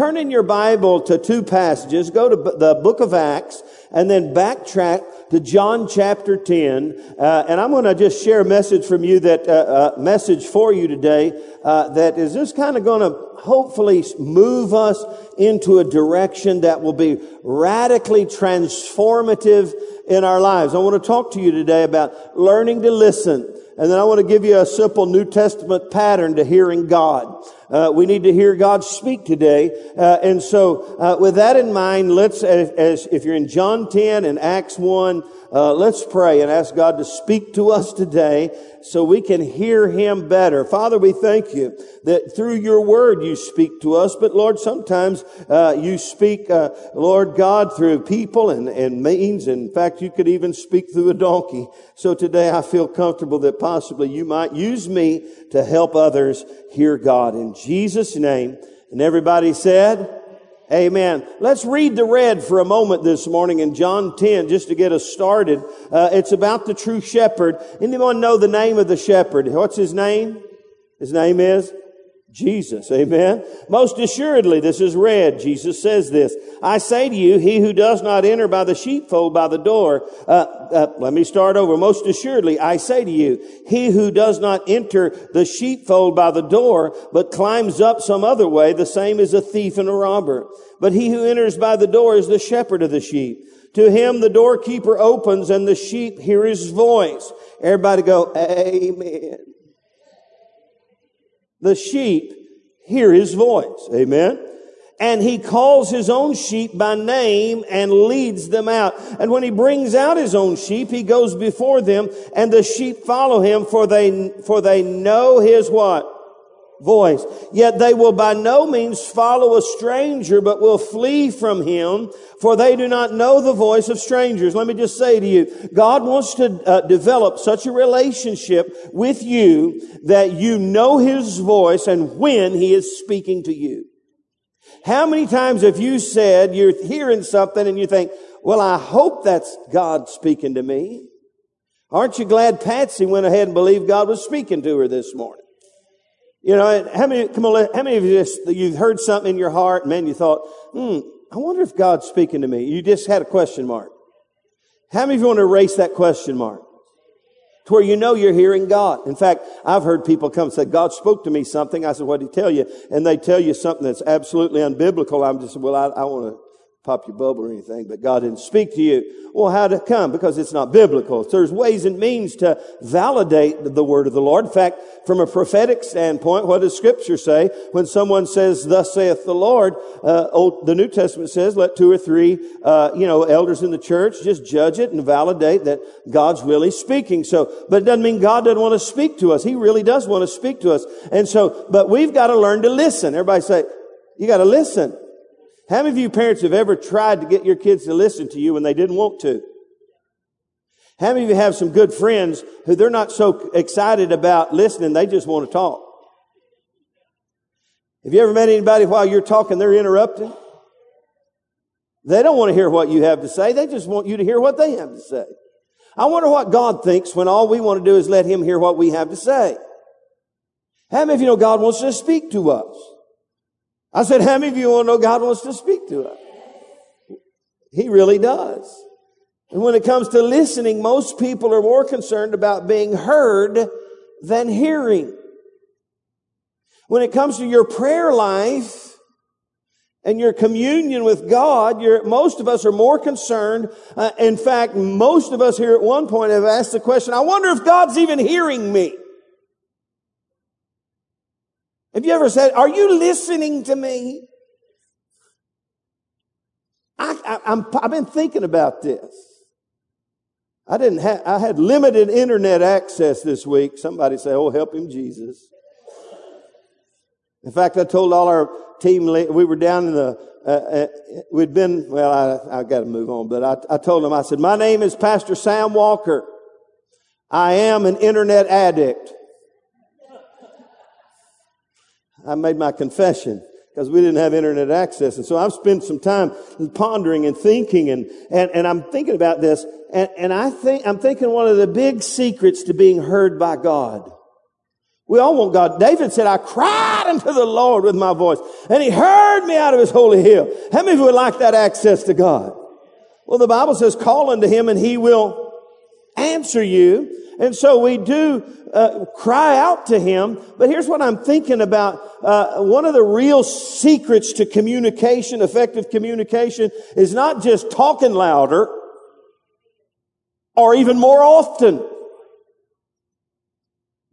turn in your Bible to two passages. Go to the book of Acts and then backtrack to John chapter 10. Uh, and I'm going to just share a message from you that, uh, uh, message for you today, uh, that is just kind of going to hopefully move us into a direction that will be radically transformative in our lives. I want to talk to you today about learning to listen. And then I want to give you a simple New Testament pattern to hearing God. Uh, we need to hear God speak today. Uh, and so, uh, with that in mind, let's, as, as, if you're in John 10 and Acts 1, uh, let's pray and ask God to speak to us today so we can hear Him better. Father, we thank you that through your word you speak to us, but Lord, sometimes uh, you speak, uh, Lord God, through people and, and means. In fact, you could even speak through a donkey. So today I feel comfortable that possibly you might use me to help others hear God. In Jesus' name. And everybody said, Amen. Let's read the red for a moment this morning in John 10 just to get us started. Uh, it's about the true shepherd. Anyone know the name of the shepherd? What's his name? His name is Jesus. Amen. Most assuredly, this is read. Jesus says this. I say to you, he who does not enter by the sheepfold by the door, uh, uh, let me start over. Most assuredly, I say to you, he who does not enter the sheepfold by the door, but climbs up some other way, the same is a thief and a robber. But he who enters by the door is the shepherd of the sheep. To him the doorkeeper opens and the sheep hear his voice. Everybody go, Amen the sheep hear his voice. Amen. And he calls his own sheep by name and leads them out. And when he brings out his own sheep, he goes before them and the sheep follow him for they, for they know his what? Voice. Yet they will by no means follow a stranger, but will flee from him, for they do not know the voice of strangers. Let me just say to you, God wants to uh, develop such a relationship with you that you know his voice and when he is speaking to you. How many times have you said you're hearing something and you think, well, I hope that's God speaking to me? Aren't you glad Patsy went ahead and believed God was speaking to her this morning? You know, how many, come on, how many of you just, you've heard something in your heart, man, you thought, hmm, I wonder if God's speaking to me. You just had a question mark. How many of you want to erase that question mark? To where you know you're hearing God. In fact, I've heard people come and say, God spoke to me something. I said, what did he tell you? And they tell you something that's absolutely unbiblical. I'm just, well, I, I want to pop your bubble or anything, but God didn't speak to you. Well, how'd it come? Because it's not biblical. So there's ways and means to validate the word of the Lord. In fact, from a prophetic standpoint, what does scripture say? When someone says, thus saith the Lord, uh, old, the New Testament says, let two or three, uh, you know, elders in the church just judge it and validate that God's really speaking. So, but it doesn't mean God doesn't want to speak to us. He really does want to speak to us. And so, but we've got to learn to listen. Everybody say, you got to listen. How many of you parents have ever tried to get your kids to listen to you when they didn't want to? How many of you have some good friends who they're not so excited about listening, they just want to talk? Have you ever met anybody while you're talking, they're interrupting? They don't want to hear what you have to say. They just want you to hear what they have to say. I wonder what God thinks when all we want to do is let Him hear what we have to say. How many of you know God wants to speak to us? I said, how many of you want to know God wants to speak to us? He really does. And when it comes to listening, most people are more concerned about being heard than hearing. When it comes to your prayer life and your communion with God, most of us are more concerned. Uh, in fact, most of us here at one point have asked the question, I wonder if God's even hearing me. Have you ever said, are you listening to me? I, I have been thinking about this. I didn't have, I had limited internet access this week. Somebody say, oh, help him, Jesus. In fact, I told all our team, we were down in the, uh, uh, we'd been, well, I, I got to move on, but I, I told them, I said, my name is Pastor Sam Walker. I am an internet addict. I made my confession because we didn't have internet access. And so I've spent some time pondering and thinking and, and, and I'm thinking about this. And, and I think, I'm thinking one of the big secrets to being heard by God We all want God. David said, I cried unto the Lord with my voice and he heard me out of his holy hill. How many of you would like that access to God? Well, the Bible says, call unto him and he will answer you. And so we do uh, cry out to him. But here's what I'm thinking about. Uh, one of the real secrets to communication, effective communication, is not just talking louder or even more often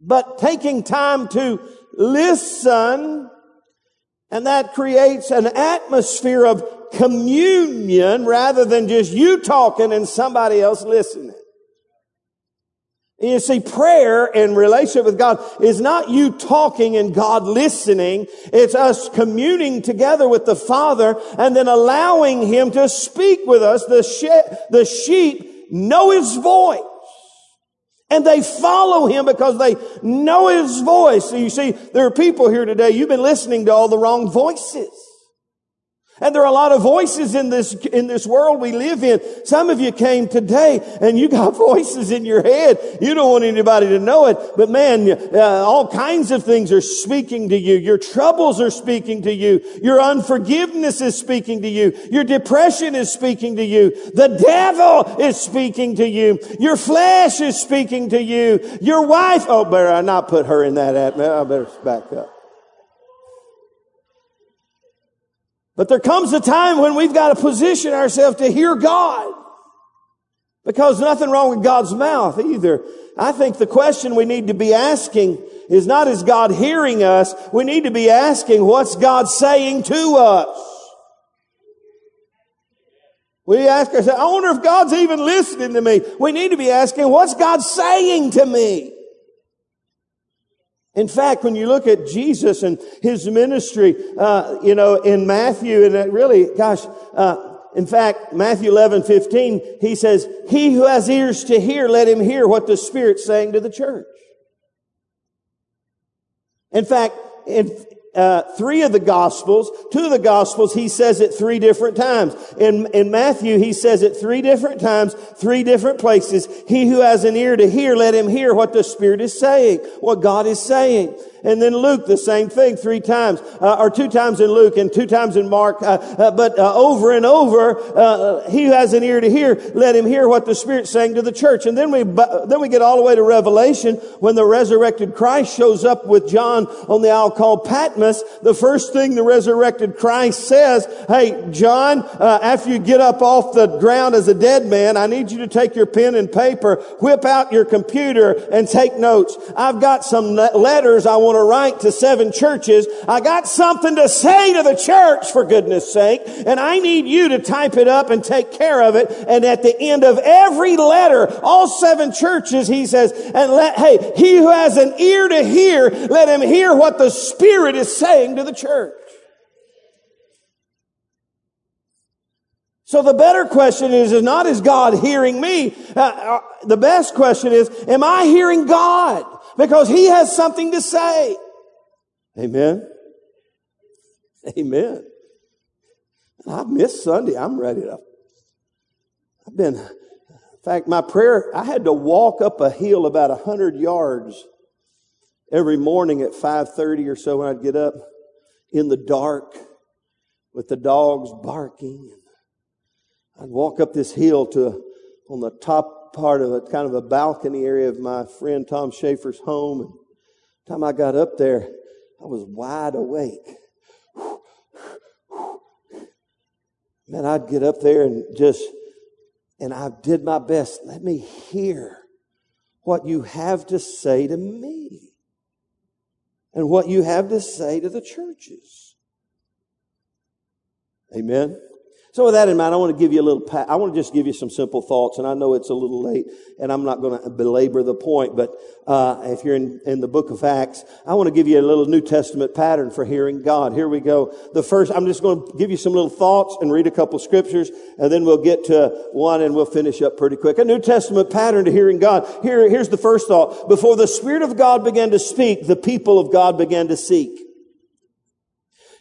but taking time to listen, and that creates an atmosphere of communion rather than just you talking and somebody else listening. You see, prayer and relationship with God is not you talking and God listening. It's us communing together with the Father and then allowing Him to speak with us. The, she- the sheep know His voice. And they follow him because they know his voice. So you see, there are people here today, you've been listening to all the wrong voices. And there are a lot of voices in this, in this world we live in. Some of you came today and you got voices in your head. You don't want anybody to know it. But man, uh, all kinds of things are speaking to you. Your troubles are speaking to you. Your unforgiveness is speaking to you. Your depression is speaking to you. The devil is speaking to you. Your flesh is speaking to you. Your wife, oh, better I not put her in that. I better back up. But there comes a time when we've got to position ourselves to hear God. Because nothing wrong with God's mouth either. I think the question we need to be asking is not is God hearing us? We need to be asking what's God saying to us? We ask ourselves, I wonder if God's even listening to me. We need to be asking, what's God saying to me? In fact, when you look at Jesus and his ministry, uh, you know, in Matthew, and really, gosh, uh, in fact, Matthew 11, 15, he says, He who has ears to hear, let him hear what the Spirit's saying to the church. In fact, in uh, three of the gospels, two of the gospels, he says it three different times. In, in Matthew, he says it three different times, three different places. He who has an ear to hear, let him hear what the Spirit is saying, what God is saying. And then Luke, the same thing, three times, uh, or two times in Luke and two times in Mark. Uh, uh, but uh, over and over, uh, he who has an ear to hear, let him hear what the Spirit's saying to the church. And then we, then we get all the way to Revelation when the resurrected Christ shows up with John on the isle called Patmos. The first thing the resurrected Christ says, "Hey, John, uh, after you get up off the ground as a dead man, I need you to take your pen and paper, whip out your computer, and take notes. I've got some letters I want." Want to write to seven churches. I got something to say to the church for goodness sake. And I need you to type it up and take care of it. And at the end of every letter, all seven churches, he says, and let, hey, he who has an ear to hear, let him hear what the Spirit is saying to the church. So the better question is, is not is God hearing me? Uh, uh, the best question is, am I hearing God? Because he has something to say. Amen. Amen. I've missed Sunday. I'm ready to. I've been, in fact, my prayer, I had to walk up a hill about a hundred yards every morning at 5.30 or so when I'd get up in the dark with the dogs barking. I'd walk up this hill to on the top part of a kind of a balcony area of my friend Tom Schaefer's home. And time I got up there, I was wide awake. Man, I'd get up there and just, and I did my best. Let me hear what you have to say to me and what you have to say to the churches. Amen. So with that in mind, I want to give you a little, I want to just give you some simple thoughts. And I know it's a little late and I'm not going to belabor the point, but, uh, if you're in, in the book of Acts, I want to give you a little New Testament pattern for hearing God. Here we go. The first, I'm just going to give you some little thoughts and read a couple scriptures and then we'll get to one and we'll finish up pretty quick. A New Testament pattern to hearing God. Here, here's the first thought. Before the Spirit of God began to speak, the people of God began to seek.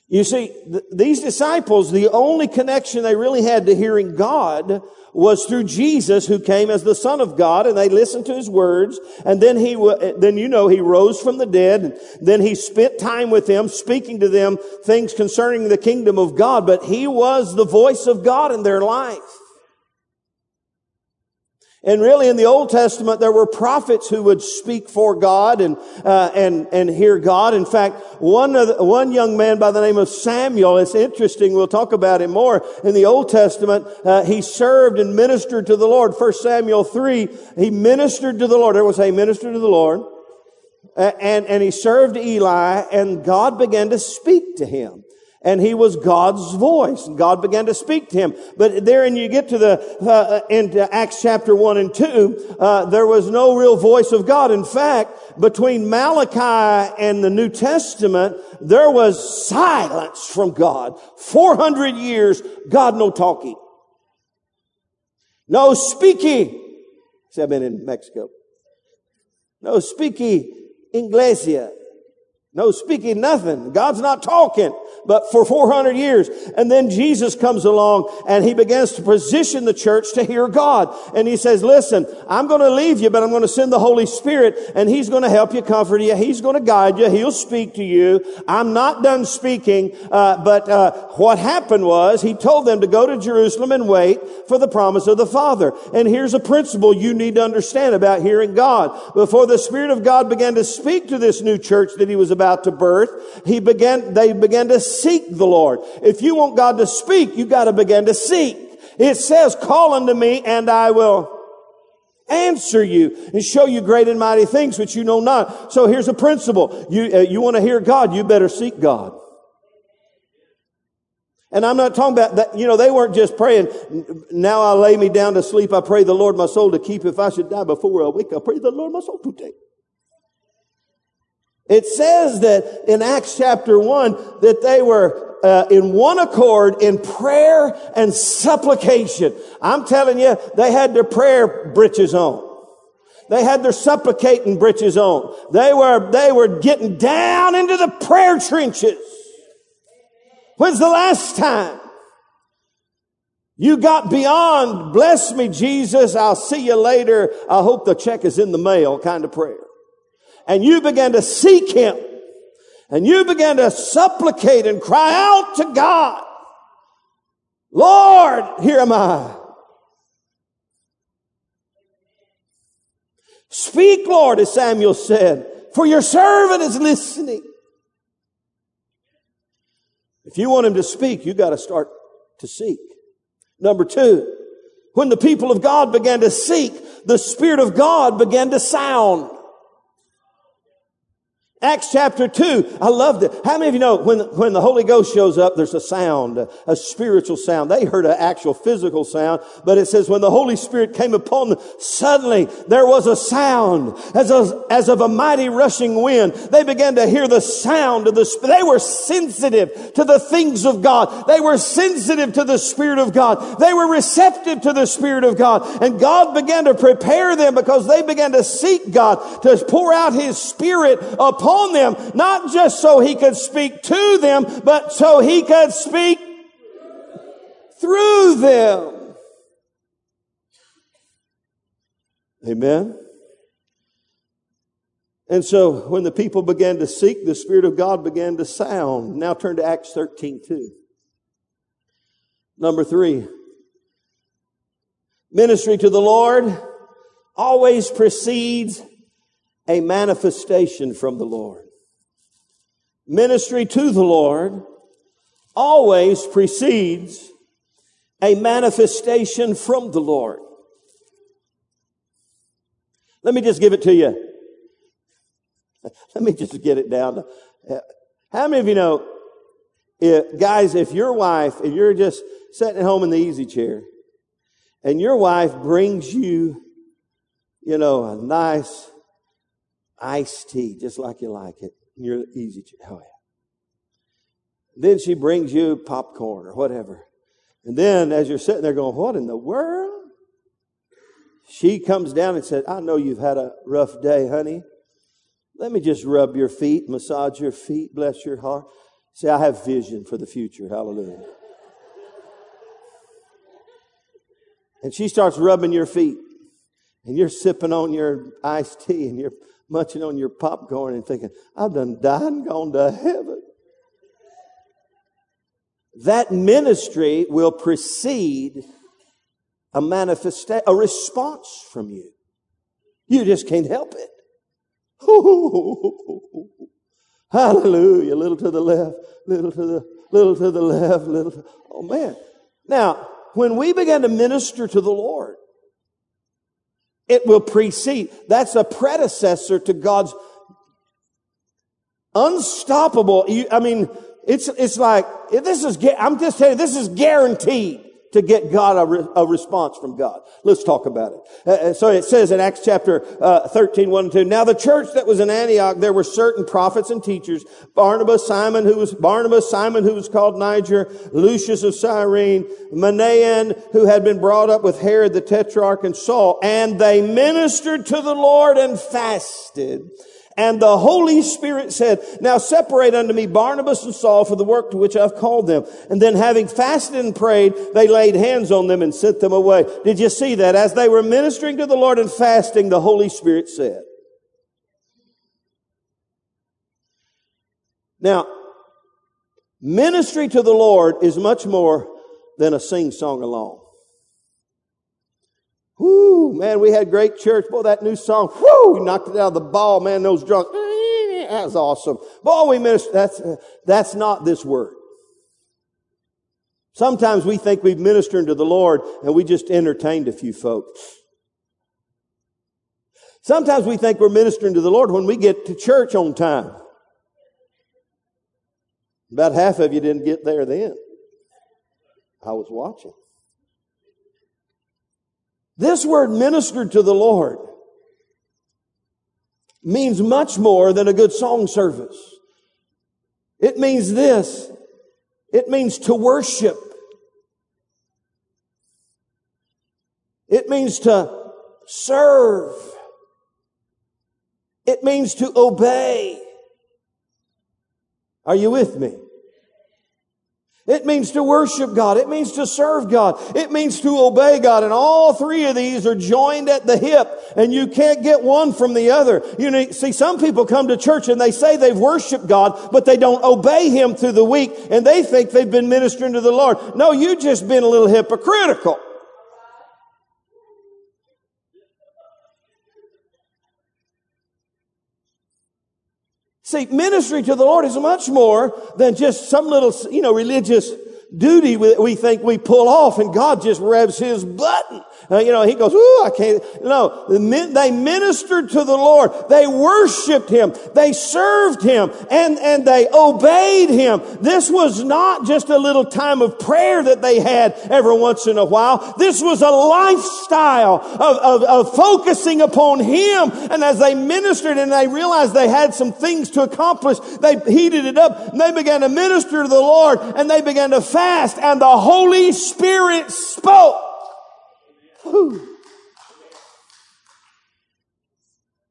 You see, th- these disciples, the only connection they really had to hearing God was through Jesus who came as the Son of God and they listened to his words. And then he, then you know, he rose from the dead. And then he spent time with them, speaking to them things concerning the kingdom of God. But he was the voice of God in their life. And really, in the Old Testament, there were prophets who would speak for God and uh, and and hear God. In fact, one the, one young man by the name of Samuel. It's interesting. We'll talk about him more in the Old Testament. Uh, he served and ministered to the Lord. First Samuel three. He ministered to the Lord. There was a minister to the Lord, and and he served Eli, and God began to speak to him and he was God's voice. God began to speak to him. But there, and you get to the uh, into Acts chapter one and two, uh, there was no real voice of God. In fact, between Malachi and the New Testament, there was silence from God. Four hundred years, God no talking, no speaking. See, I've been in Mexico. No speaking Inglesia. No speaking nothing. God's not talking but for 400 years. And then Jesus comes along and he begins to position the church to hear God. And he says, listen, I'm going to leave you, but I'm going to send the Holy Spirit and he's going to help you, comfort you. He's going to guide you. He'll speak to you. I'm not done speaking, uh, but uh, what happened was he told them to go to Jerusalem and wait for the promise of the Father. And here's a principle you need to understand about hearing God. Before the Spirit of God began to speak to this new church that he was about to birth, he began, they began to seek the Lord. If you want God to speak, you got to begin to seek. It says, call unto me and I will answer you and show you great and mighty things which you know not. So here's a principle. You, uh, you want to hear God, you better seek God. And I'm not talking about that, you know, they weren't just praying, now I lay me down to sleep, I pray the Lord my soul to keep. If I should die before I wake, I pray the Lord my soul to take. It says that in Acts chapter 1 that they were uh, in one accord in prayer and supplication. I'm telling you, they had their prayer breeches on. They had their supplicating breeches on. They were, they were getting down into the prayer trenches. When's the last time you got beyond, bless me, Jesus, I'll see you later, I hope the check is in the mail kind of prayer? And you began to seek Him and you began to supplicate and cry out to God, Lord, here am I. Speak, Lord, as Samuel said, for your servant is listening. If you want him to speak, you got to start to seek. Number two, when the people of God began to seek, the Spirit of God began to sound. Acts chapter 2, I loved it. How many of you know when, when the Holy Ghost shows up, there's a sound, a, spiritual sound. They heard an actual physical sound, but it says when the Holy Spirit came upon them, suddenly there was a sound as of, as of a mighty rushing wind. They began to hear the sound of the, they were sensitive to the things of God. They were sensitive to the Spirit of God. They were receptive to the Spirit of God. And God began to prepare them because they began to seek God to pour out His Spirit upon upon them, not just so he could speak to them, but so he could speak through them. Amen. And so when the people began to seek, the Spirit of God began to sound. Now turn to Acts 13 2. Number three. Ministry to the Lord always precedes a manifestation from the Lord. Ministry to the Lord always precedes a manifestation from the Lord. Let me just give it to you. Let me just get it down. How many of you know, if, guys, if your wife, if you're just sitting at home in the easy chair and your wife brings you, you know, a nice iced tea, just like you like it. You're easy. Oh, yeah. Then she brings you popcorn or whatever. And then as you're sitting there going, what in the world? She comes down and said, I know you've had a rough day, honey. Let me just rub your feet, massage your feet, bless your heart. See, I have vision for the future. Hallelujah. And she starts rubbing your feet, and you're sipping on your iced tea, and you're munching on your popcorn and thinking, I've done died and gone to heaven. That ministry will precede a manifestation, a response from you. You just can't help it. Hallelujah. A little to the left, little to the, little to the left, little. To, oh man. Now, when we begin to minister to the Lord, it will precede. That's a predecessor to God's unstoppable. I mean, it's, it's like, this is, I'm just telling you, this is guaranteed to get God a, re, a, response from God. Let's talk about it. Uh, uh, so it says in Acts chapter uh, 13, 1 and 2, Now the church that was in Antioch, there were certain prophets and teachers, Barnabas, Simon, who was, Barnabas, Simon, who was called Niger, Lucius of Cyrene, Manaen, who had been brought up with Herod the Tetrarch and Saul, and they ministered to the Lord and fasted. And the Holy Spirit said, now separate unto me Barnabas and Saul for the work to which I've called them. And then having fasted and prayed, they laid hands on them and sent them away. Did you see that? As they were ministering to the Lord and fasting, the Holy Spirit said. Now, ministry to the Lord is much more than a sing song along. Whoo, man, we had great church. Boy, that new song, whoo, we knocked it out of the ball, man, those drunk. That's awesome. Boy, we missed, that's, that's not this word. Sometimes we think we've ministered to the Lord and we just entertained a few folks. Sometimes we think we're ministering to the Lord when we get to church on time. About half of you didn't get there then. I was watching. This word ministered to the Lord means much more than a good song service. It means this. It means to worship. It means to serve. It means to obey. Are you with me? It means to worship God. It means to serve God. It means to obey God. And all three of these are joined at the hip and you can't get one from the other. You know, see, some people come to church and they say they've worshiped God, but they don't obey Him through the week and they think they've been ministering to the Lord. No, you've just been a little hypocritical. See, ministry to the Lord is much more than just some little, you know, religious duty that we think we pull off and God just revs his button. Uh, you know, he goes, ooh, I can't. No, they ministered to the Lord. They worshiped him. They served him and, and they obeyed him. This was not just a little time of prayer that they had every once in a while. This was a lifestyle of, of, of focusing upon him. And as they ministered and they realized they had some things to accomplish, they heated it up and they began to minister to the Lord and they began to fast and the Holy Spirit spoke.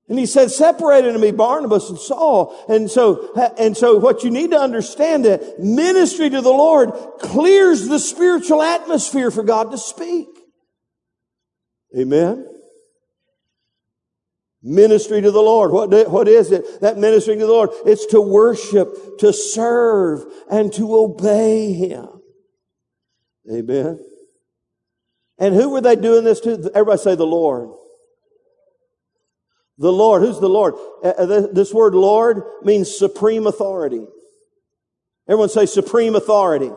And he said, separated to me Barnabas and Saul. And so, and so what you need to understand that ministry to the Lord clears the spiritual atmosphere for God to speak. Amen. Ministry to the Lord. What, what is it? That ministry to the Lord. It's to worship, to serve, and to obey Him. Amen. And who were they doing this to? Everybody say the Lord. The Lord. Who's the Lord? Uh, uh, this word Lord means supreme authority. Everyone say supreme authority.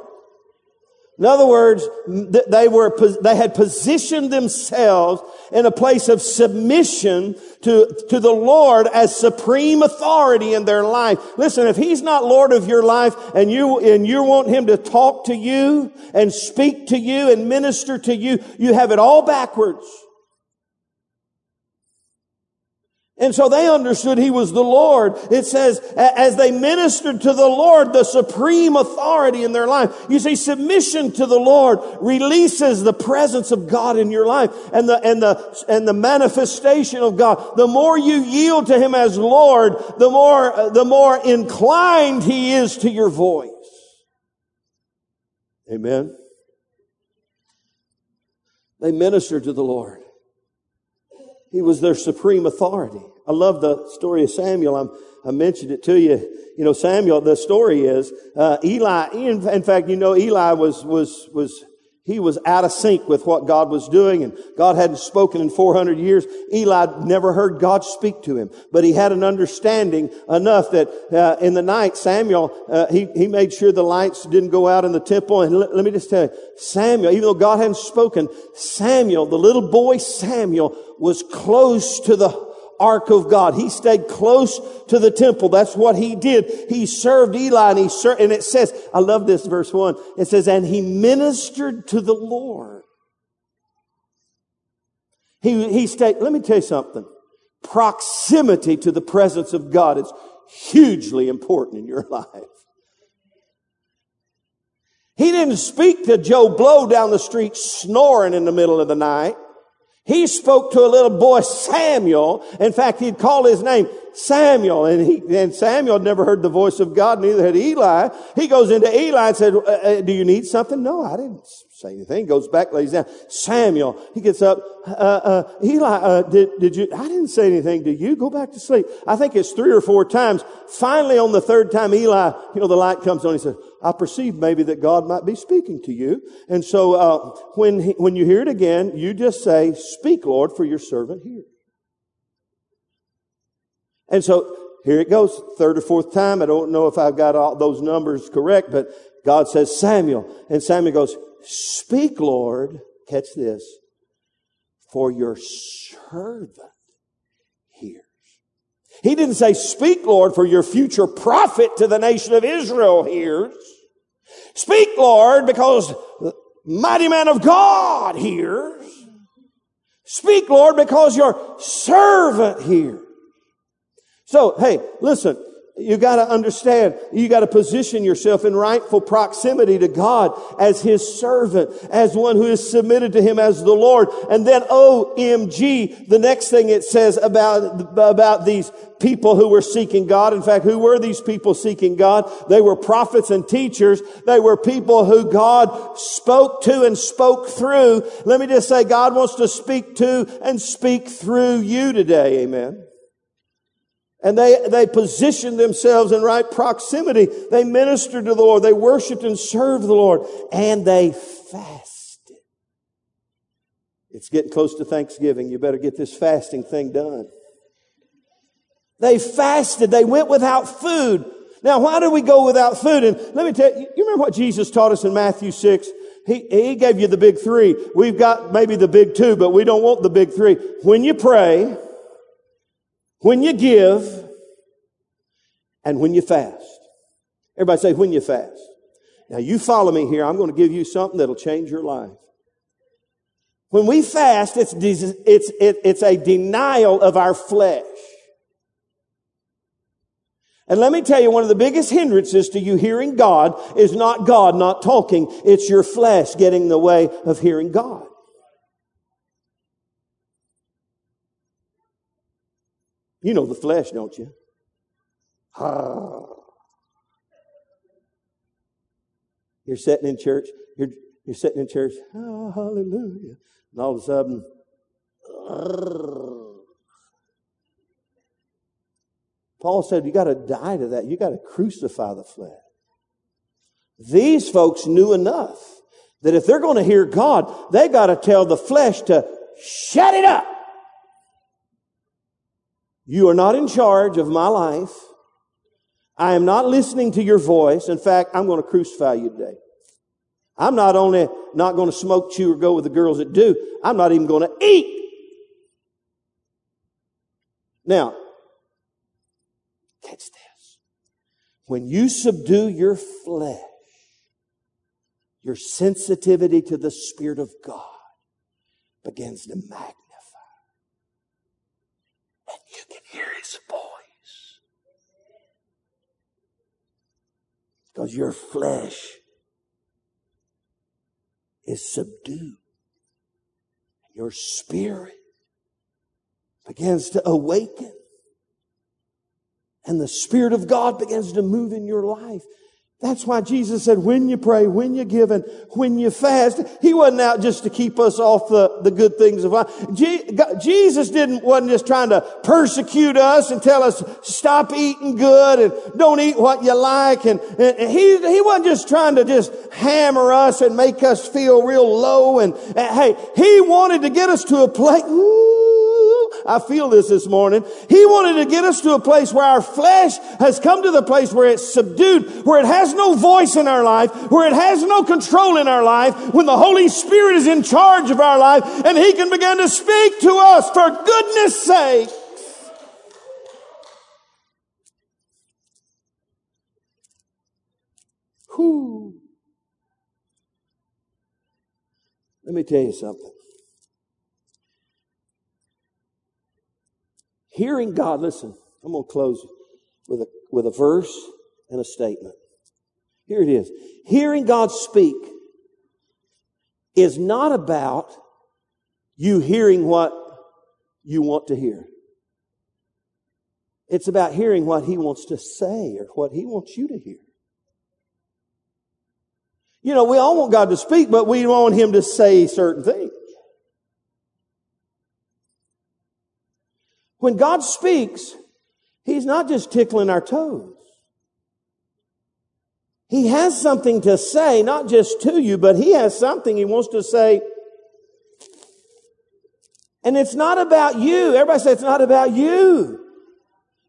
In other words, they were, they had positioned themselves in a place of submission to, to the Lord as supreme authority in their life. Listen, if He's not Lord of your life and you, and you want Him to talk to you and speak to you and minister to you, you have it all backwards. And so they understood he was the Lord. It says, as they ministered to the Lord, the supreme authority in their life. You see, submission to the Lord releases the presence of God in your life and the, and the, and the manifestation of God. The more you yield to him as Lord, the more, the more inclined he is to your voice. Amen. They ministered to the Lord. He was their supreme authority. I love the story of Samuel. I'm, i mentioned it to you. You know, Samuel, the story is, uh, Eli, in, in fact, you know, Eli was, was, was he was out of sync with what God was doing and God hadn't spoken in 400 years. Eli never heard God speak to him, but he had an understanding enough that uh, in the night Samuel, uh, he, he made sure the lights didn't go out in the temple. And let, let me just tell you, Samuel, even though God hadn't spoken, Samuel, the little boy Samuel was close to the ark of God. He stayed close to the temple. That's what he did. He served Eli and he served, and it says, I love this verse one. It says, and he ministered to the Lord. He, he stayed, let me tell you something. Proximity to the presence of God is hugely important in your life. He didn't speak to Joe Blow down the street snoring in the middle of the night. He spoke to a little boy, Samuel. In fact, he'd call his name Samuel. And he, and Samuel had never heard the voice of God, neither had Eli. He goes into Eli and said, uh, uh, do you need something? No, I didn't say anything. Goes back, lays down. Samuel, he gets up. Uh, uh, Eli, uh, did, did you, I didn't say anything. Do you go back to sleep? I think it's three or four times. Finally, on the third time, Eli, you know, the light comes on. He says, I perceive maybe that God might be speaking to you. And so, uh, when, he, when you hear it again, you just say, speak, Lord, for your servant here. And so, here it goes, third or fourth time. I don't know if I've got all those numbers correct, but God says, Samuel. And Samuel goes, speak, Lord. Catch this. For your servant hears. He didn't say, speak, Lord, for your future prophet to the nation of Israel hears. Speak, Lord, because mighty man of God hears. Speak, Lord, because your servant hears. So, hey, listen, you gotta understand, you gotta position yourself in rightful proximity to God as His servant, as one who is submitted to Him as the Lord. And then OMG, the next thing it says about, about these people who were seeking God. In fact, who were these people seeking God? They were prophets and teachers. They were people who God spoke to and spoke through. Let me just say, God wants to speak to and speak through you today. Amen. And they, they positioned themselves in right proximity. They ministered to the Lord. They worshiped and served the Lord. And they fasted. It's getting close to Thanksgiving. You better get this fasting thing done. They fasted. They went without food. Now, why do we go without food? And let me tell you, you remember what Jesus taught us in Matthew 6? He, he gave you the big three. We've got maybe the big two, but we don't want the big three. When you pray, when you give, and when you fast. Everybody say, when you fast. Now you follow me here. I'm going to give you something that'll change your life. When we fast, it's, it's, it's a denial of our flesh. And let me tell you, one of the biggest hindrances to you hearing God is not God not talking. It's your flesh getting in the way of hearing God. You know the flesh, don't you? You're sitting in church, you're, you're sitting in church, oh, hallelujah. And all of a sudden, Paul said, you got to die to that. You got to crucify the flesh. These folks knew enough that if they're going to hear God, they got to tell the flesh to shut it up. You are not in charge of my life. I am not listening to your voice. In fact, I'm going to crucify you today. I'm not only not going to smoke, chew, or go with the girls that do, I'm not even going to eat. Now, catch this. When you subdue your flesh, your sensitivity to the Spirit of God begins to magnify and you can hear his voice. Because your flesh is subdued. Your spirit begins to awaken. And the Spirit of God begins to move in your life. That's why Jesus said, when you pray, when you give, and when you fast, He wasn't out just to keep us off the, the good things of life. Jesus didn't, wasn't just trying to persecute us and tell us, stop eating good and don't eat what you like. And, and He, He wasn't just trying to just hammer us and make us feel real low. And, and hey, He wanted to get us to a place, I feel this this morning. He wanted to get us to a place where our flesh has come to the place where it's subdued, where it has no voice in our life, where it has no control in our life, when the Holy Spirit is in charge of our life and He can begin to speak to us for goodness sake. Whew. Let me tell you something. Hearing God, listen, I'm going to close with a, with a verse and a statement. Here it is. Hearing God speak is not about you hearing what you want to hear. It's about hearing what He wants to say or what He wants you to hear. You know, we all want God to speak, but we want Him to say certain things. When God speaks, He's not just tickling our toes. He has something to say, not just to you, but He has something He wants to say. And it's not about you. Everybody say it's not about you.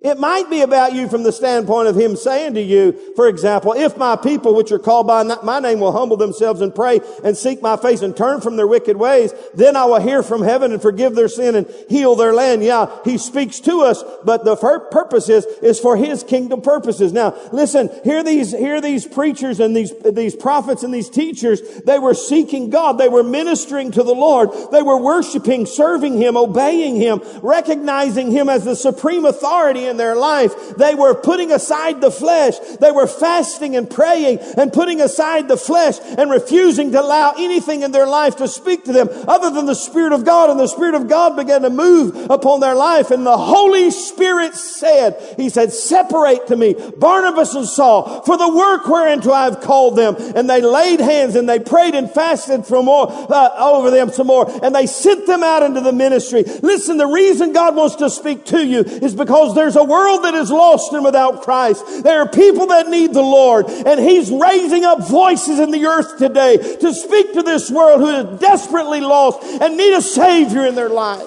It might be about you from the standpoint of him saying to you, for example, if my people which are called by my name will humble themselves and pray and seek my face and turn from their wicked ways, then I will hear from heaven and forgive their sin and heal their land. Yeah, he speaks to us, but the purpose is, is for his kingdom purposes. Now, listen, here these, here these preachers and these, these prophets and these teachers, they were seeking God. They were ministering to the Lord. They were worshiping, serving him, obeying him, recognizing him as the supreme authority in their life. They were putting aside the flesh. They were fasting and praying and putting aside the flesh and refusing to allow anything in their life to speak to them other than the Spirit of God. And the Spirit of God began to move upon their life. And the Holy Spirit said, He said, separate to me Barnabas and Saul for the work whereunto I have called them. And they laid hands and they prayed and fasted for more, uh, over them some more. And they sent them out into the ministry. Listen, the reason God wants to speak to you is because there's a world that is lost and without Christ. There are people that need the Lord and He's raising up voices in the earth today to speak to this world who is desperately lost and need a Savior in their life.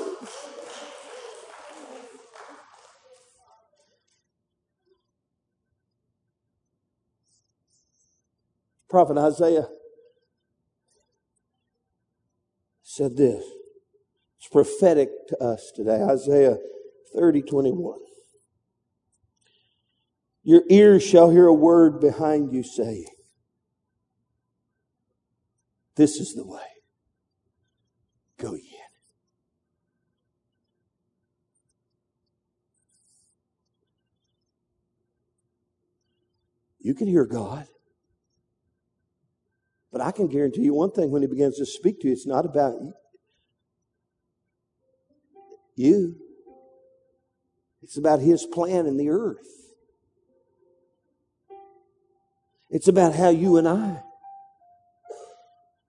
Prophet Isaiah said this. It's prophetic to us today. Isaiah 30, 21. Your ears shall hear a word behind you saying, This is the way. Go ye. You can hear God. But I can guarantee you one thing when He begins to speak to you, it's not about you, it's about His plan in the earth. It's about how you and I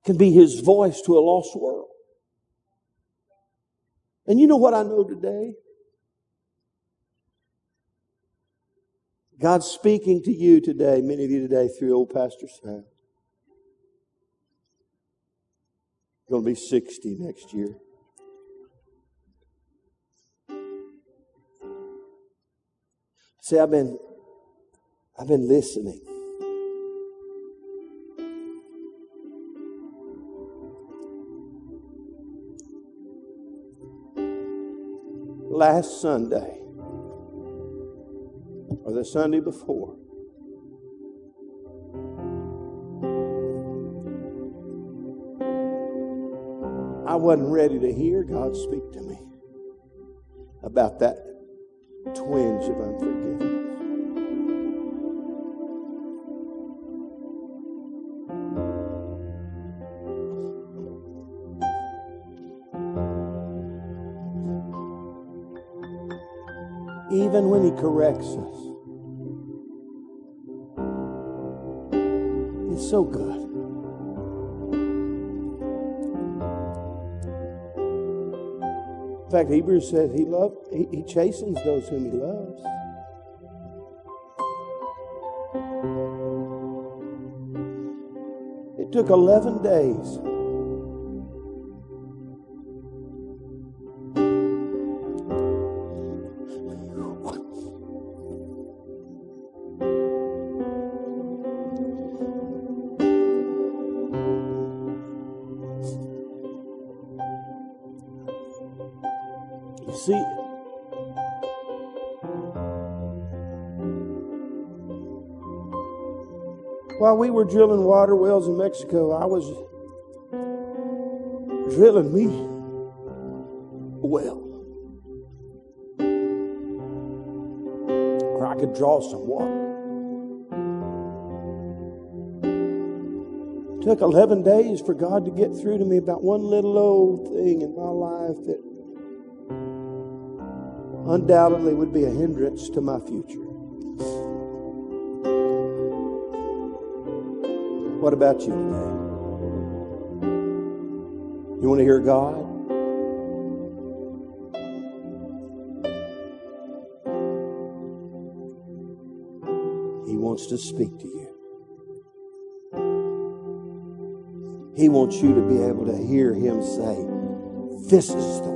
can be His voice to a lost world. And you know what I know today? God's speaking to you today, many of you today, through old Pastor Sam. Going to be 60 next year. See, I've been, I've been listening. Last Sunday or the Sunday before. I wasn't ready to hear God speak to me about that twinge of unforgiveness. Even when He corrects us. It's so good. In fact, Hebrews says he loved, he, he chastens those whom he loves. It took 11 days. We were drilling water wells in Mexico, I was drilling me a well where I could draw some water. It took 11 days for God to get through to me about one little old thing in my life that undoubtedly would be a hindrance to my future. What about you today? You want to hear God? He wants to speak to you. He wants you to be able to hear Him say, This is the